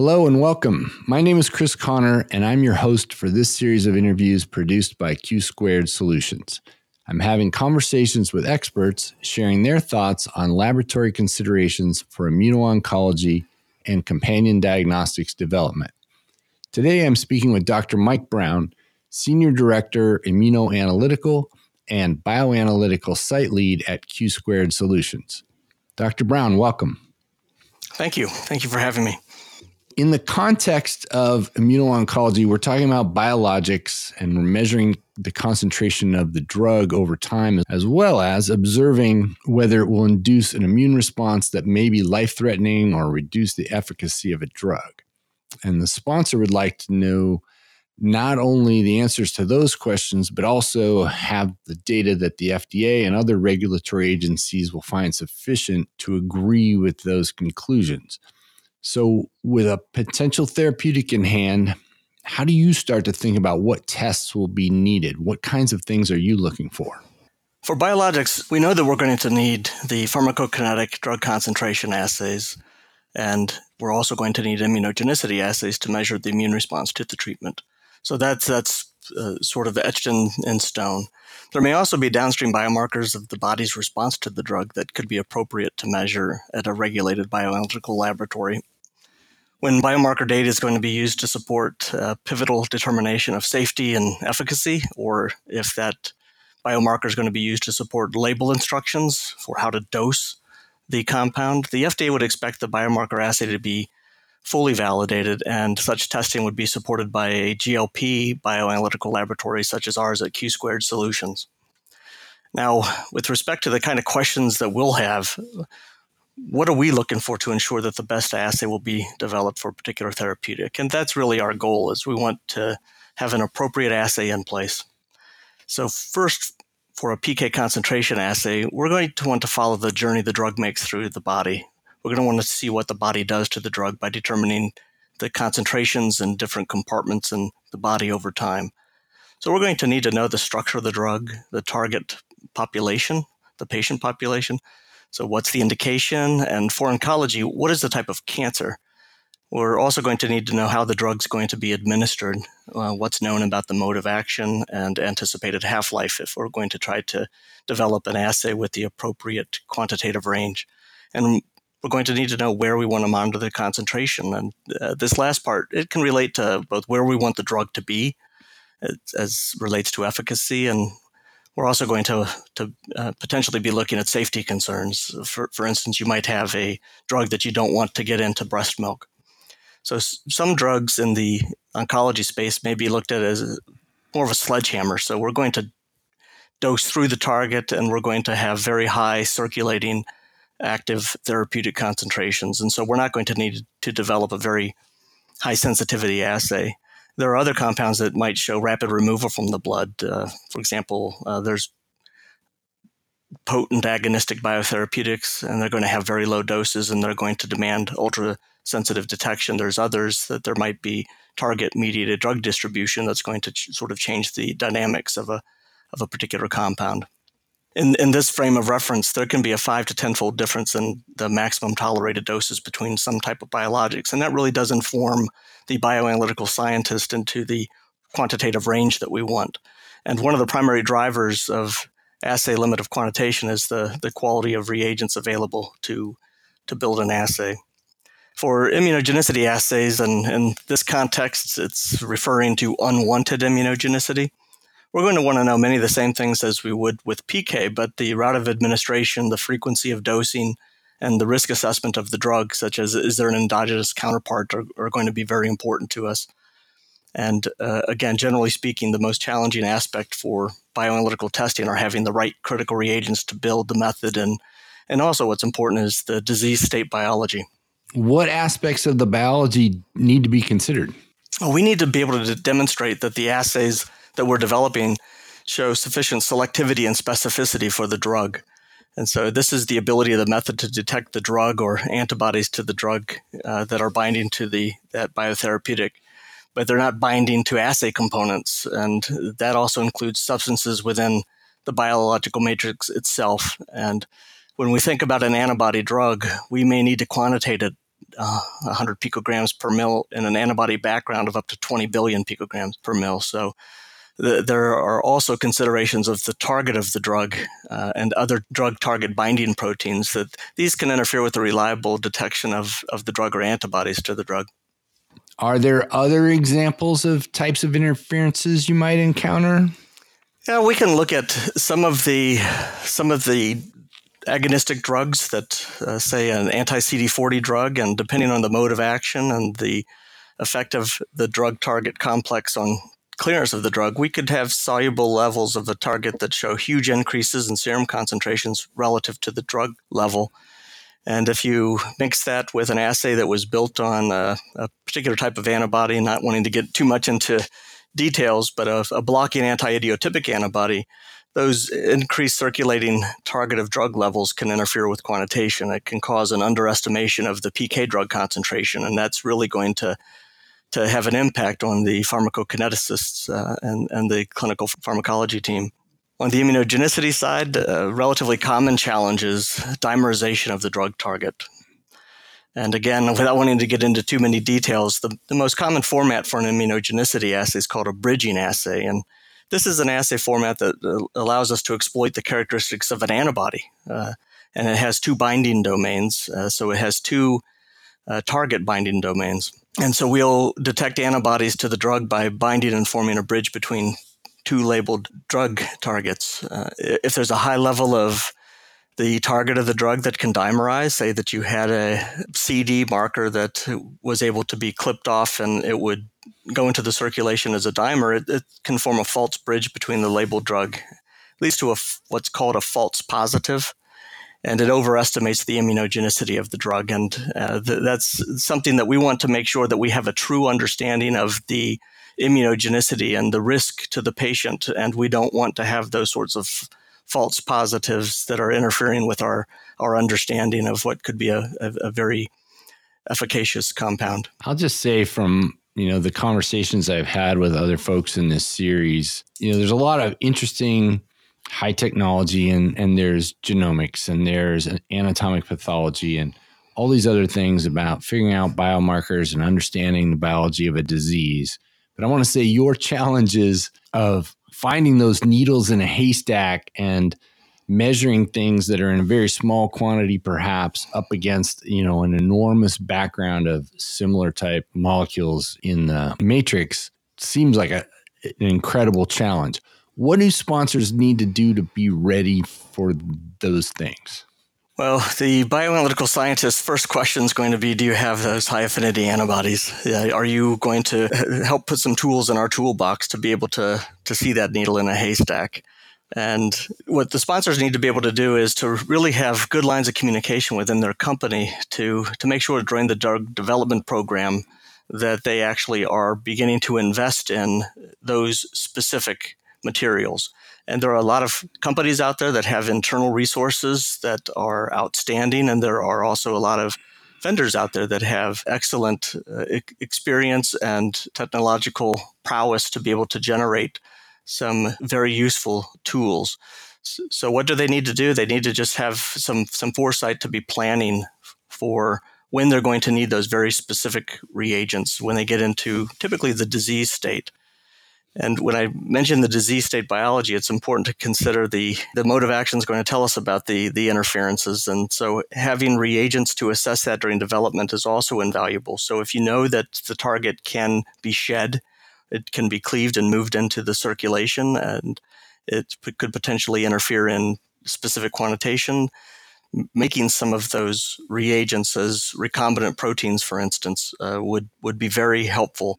Hello and welcome. My name is Chris Connor, and I'm your host for this series of interviews produced by Q Squared Solutions. I'm having conversations with experts sharing their thoughts on laboratory considerations for immuno-oncology and companion diagnostics development. Today, I'm speaking with Dr. Mike Brown, Senior Director, Immunoanalytical and Bioanalytical Site Lead at Q Squared Solutions. Dr. Brown, welcome. Thank you. Thank you for having me in the context of immuno-oncology, we're talking about biologics and we're measuring the concentration of the drug over time, as well as observing whether it will induce an immune response that may be life threatening or reduce the efficacy of a drug. And the sponsor would like to know not only the answers to those questions, but also have the data that the FDA and other regulatory agencies will find sufficient to agree with those conclusions. So, with a potential therapeutic in hand, how do you start to think about what tests will be needed? What kinds of things are you looking for? For biologics, we know that we're going to need the pharmacokinetic drug concentration assays, and we're also going to need immunogenicity assays to measure the immune response to the treatment. So that's that's uh, sort of etched in, in stone. There may also be downstream biomarkers of the body's response to the drug that could be appropriate to measure at a regulated biological laboratory. When biomarker data is going to be used to support uh, pivotal determination of safety and efficacy, or if that biomarker is going to be used to support label instructions for how to dose the compound, the FDA would expect the biomarker assay to be fully validated, and such testing would be supported by a GLP bioanalytical laboratory such as ours at Q Squared Solutions. Now, with respect to the kind of questions that we'll have, what are we looking for to ensure that the best assay will be developed for a particular therapeutic? And that's really our goal is we want to have an appropriate assay in place. So first, for a PK concentration assay, we're going to want to follow the journey the drug makes through the body we're going to want to see what the body does to the drug by determining the concentrations in different compartments in the body over time. So we're going to need to know the structure of the drug, the target population, the patient population. So what's the indication? And for oncology, what is the type of cancer? We're also going to need to know how the drug's going to be administered, uh, what's known about the mode of action and anticipated half life if we're going to try to develop an assay with the appropriate quantitative range. And we're going to need to know where we want to monitor the concentration. And uh, this last part, it can relate to both where we want the drug to be as, relates to efficacy, and we're also going to, to uh, potentially be looking at safety concerns. For, for instance, you might have a drug that you don't want to get into breast milk. So s- some drugs in the oncology space may be looked at as more of a sledgehammer. So we're going to dose through the target and we're going to have very high circulating active therapeutic concentrations. And so we're not going to need to develop a very high sensitivity assay. There are other compounds that might show rapid removal from the blood. Uh, for example, uh, there's potent agonistic biotherapeutics, and they're going to have very low doses and they're going to demand ultra sensitive detection. There's others that there might be target mediated drug distribution that's going to ch- sort of change the dynamics of a, of a particular compound in, in this frame of reference, there can be a five to tenfold difference in the maximum tolerated doses between some type of biologics. And that really does inform the bioanalytical scientist into the quantitative range that we want. And one of the primary drivers of assay limit of quantitation is the, the quality of reagents available to, to build an assay. For immunogenicity assays, and in this context, it's referring to unwanted immunogenicity we're going to want to know many of the same things as we would with PK, but the route of administration, the frequency of dosing, and the risk assessment of the drug, such as is there an endogenous counterpart, are, are going to be very important to us. And uh, again, generally speaking, the most challenging aspect for bioanalytical testing are having the right critical reagents to build the method. And, and also, what's important is the disease state biology. What aspects of the biology need to be considered? Well, we need to be able to demonstrate that the assays that we're developing show sufficient selectivity and specificity for the drug. And so this is the ability of the method to detect the drug or antibodies to the drug uh, that are binding to the that biotherapeutic, but they're not binding to assay components, and that also includes substances within the biological matrix itself. And when we think about an antibody drug, we may need to quantitate it uh, 100 picograms per mil in an antibody background of up to 20 billion picograms per mil. So there are also considerations of the target of the drug uh, and other drug target binding proteins that these can interfere with the reliable detection of, of the drug or antibodies to the drug. Are there other examples of types of interferences you might encounter? Yeah, we can look at some of the some of the agonistic drugs that, uh, say, an anti CD40 drug, and depending on the mode of action and the effect of the drug target complex on clearance of the drug, we could have soluble levels of the target that show huge increases in serum concentrations relative to the drug level. And if you mix that with an assay that was built on a, a particular type of antibody, not wanting to get too much into details, but a, a blocking anti-idiotypic antibody, those increased circulating target of drug levels can interfere with quantitation. It can cause an underestimation of the PK drug concentration, and that's really going to to have an impact on the pharmacokineticists uh, and, and the clinical pharmacology team. On the immunogenicity side, uh, relatively common challenge is dimerization of the drug target. And again, without wanting to get into too many details, the, the most common format for an immunogenicity assay is called a bridging assay. And this is an assay format that uh, allows us to exploit the characteristics of an antibody. Uh, and it has two binding domains. Uh, so it has two uh, target binding domains. And so we'll detect antibodies to the drug by binding and forming a bridge between two labeled drug targets. Uh, if there's a high level of the target of the drug that can dimerize, say that you had a CD marker that was able to be clipped off and it would go into the circulation as a dimer, it, it can form a false bridge between the labeled drug, leads to a, what's called a false positive and it overestimates the immunogenicity of the drug. And uh, th- that's something that we want to make sure that we have a true understanding of the immunogenicity and the risk to the patient. And we don't want to have those sorts of false positives that are interfering with our, our understanding of what could be a, a, a very efficacious compound. I'll just say from you know the conversations I've had with other folks in this series, you know, there's a lot of interesting high technology and and there's genomics and there's anatomic pathology and all these other things about figuring out biomarkers and understanding the biology of a disease. But I want to say your challenges of finding those needles in a haystack and measuring things that are in a very small quantity perhaps up against you know an enormous background of similar type molecules in the matrix seems like a, an incredible challenge what do sponsors need to do to be ready for those things? Well, the bioanalytical scientist's first question is going to be Do you have those high affinity antibodies? Are you going to help put some tools in our toolbox to be able to, to see that needle in a haystack? And what the sponsors need to be able to do is to really have good lines of communication within their company to, to make sure during the drug development program that they actually are beginning to invest in those specific materials. And there are a lot of companies out there that have internal resources that are outstanding, and there are also a lot of vendors out there that have excellent uh, experience and technological prowess to be able to generate some very useful tools. So, what do they need to do? They need to just have some some foresight to be planning for when they're going to need those very specific reagents when they get into typically the disease state. And when I mention the disease state biology, it's important to consider the, the mode of action is going to tell us about the, the interferences. And so having reagents to assess that during development is also invaluable. So if you know that the target can be shed, it can be cleaved and moved into the circulation, and it could potentially interfere in specific quantitation. Making some of those reagents as recombinant proteins, for instance, uh, would would be very helpful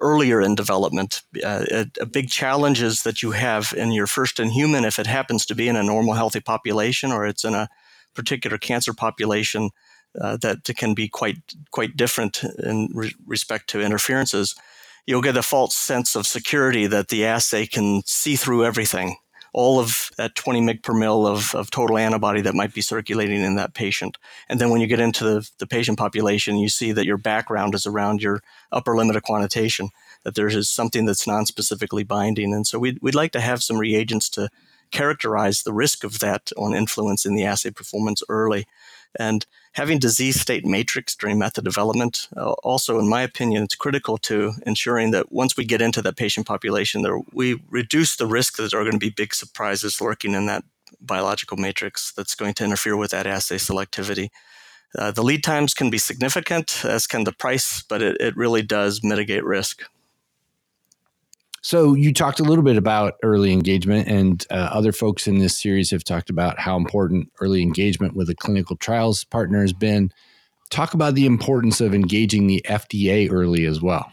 earlier in development. Uh, a, a, big challenge is that you have in your first in human, if it happens to be in a normal, healthy population or it's in a particular cancer population uh, that can be quite quite different in re- respect to interferences, you'll get a false sense of security that the assay can see through everything all of that 20 mg per mil of, of total antibody that might be circulating in that patient. And then when you get into the, the patient population, you see that your background is around your upper limit of quantitation, that there is something that's non-specifically binding. And so we'd, we'd like to have some reagents to characterize the risk of that on influence in the assay performance early. And having disease state matrix during method development, uh, also, in my opinion, it's critical to ensuring that once we get into that patient population, there, we reduce the risk that there are going to be big surprises lurking in that biological matrix that's going to interfere with that assay selectivity. Uh, the lead times can be significant, as can the price, but it, it really does mitigate risk. So you talked a little bit about early engagement, and uh, other folks in this series have talked about how important early engagement with a clinical trials partner has been. Talk about the importance of engaging the FDA early as well.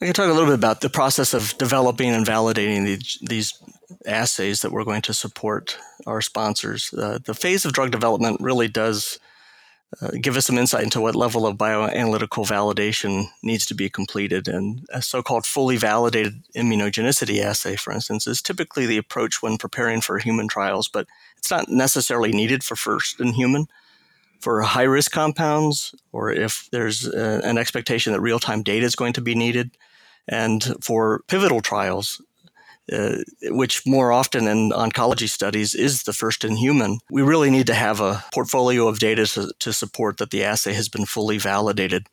I can talk a little bit about the process of developing and validating these, these assays that we're going to support our sponsors. Uh, the phase of drug development really does uh, give us some insight into what level of bioanalytical validation needs to be completed. And a so called fully validated immunogenicity assay, for instance, is typically the approach when preparing for human trials, but it's not necessarily needed for first in human. For high risk compounds, or if there's a, uh, an expectation that real time data is going to be needed, and for pivotal trials, uh, which more often in oncology studies is the first in human, we really need to have a portfolio of data to, to support that the assay has been fully validated.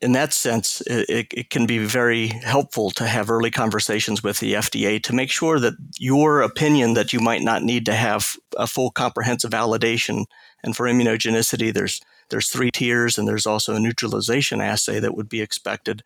In that sense, it, it, can be very helpful to have early conversations with the FDA to make sure that your opinion that you might not need to have a full comprehensive validation. And for immunogenicity, there's there's three tiers, and there's also a neutralization assay that would be expected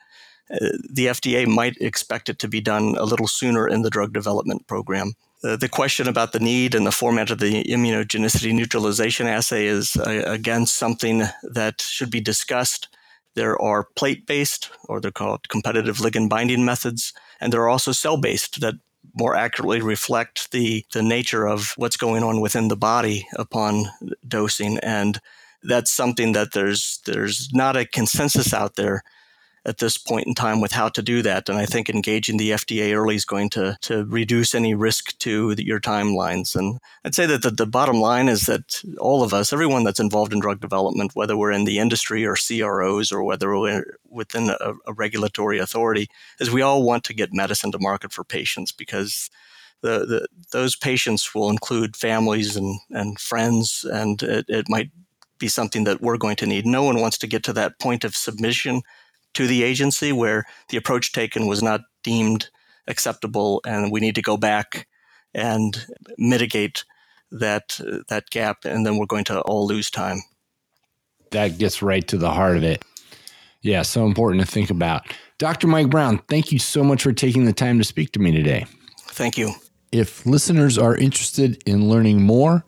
the FDA might expect it to be done a little sooner in the drug development program. Uh, the question about the need and the format of the immunogenicity neutralization assay is, uh, again, something that should be discussed. There are plate based, or they're called competitive ligand binding methods, and there are also cell based that more accurately reflect the, the nature of what's going on within the body upon dosing. And that's something that there's there's not a consensus out there at this point in time with how to do that. And I think engaging the FDA early is going to, to reduce any risk to the, your timelines. And I'd say that the, the bottom line is that all of us, everyone that's involved in drug development, whether we're in the industry or CROs or whether we're within a, a regulatory authority, is we all want to get medicine to market for patients because the, the, those patients will include families and, and friends, and it, it might be something that we're going to need. No one wants to get to that point of submission to the agency where the approach taken was not deemed acceptable, and we need to go back and mitigate that that gap, and then we're going to all lose time. That gets right to the heart of it. Yeah, so important to think about. Dr. Mike Brown, thank you so much for taking the time to speak to me today. Thank you. If listeners are interested in learning more,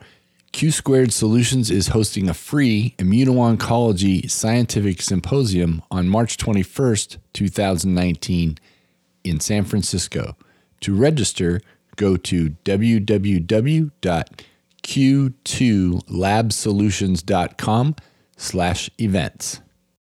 Q Squared Solutions is hosting a free immuno-oncology scientific symposium on March 21st, 2019 in San Francisco. To register, go to www.q2labsolutions.com slash events.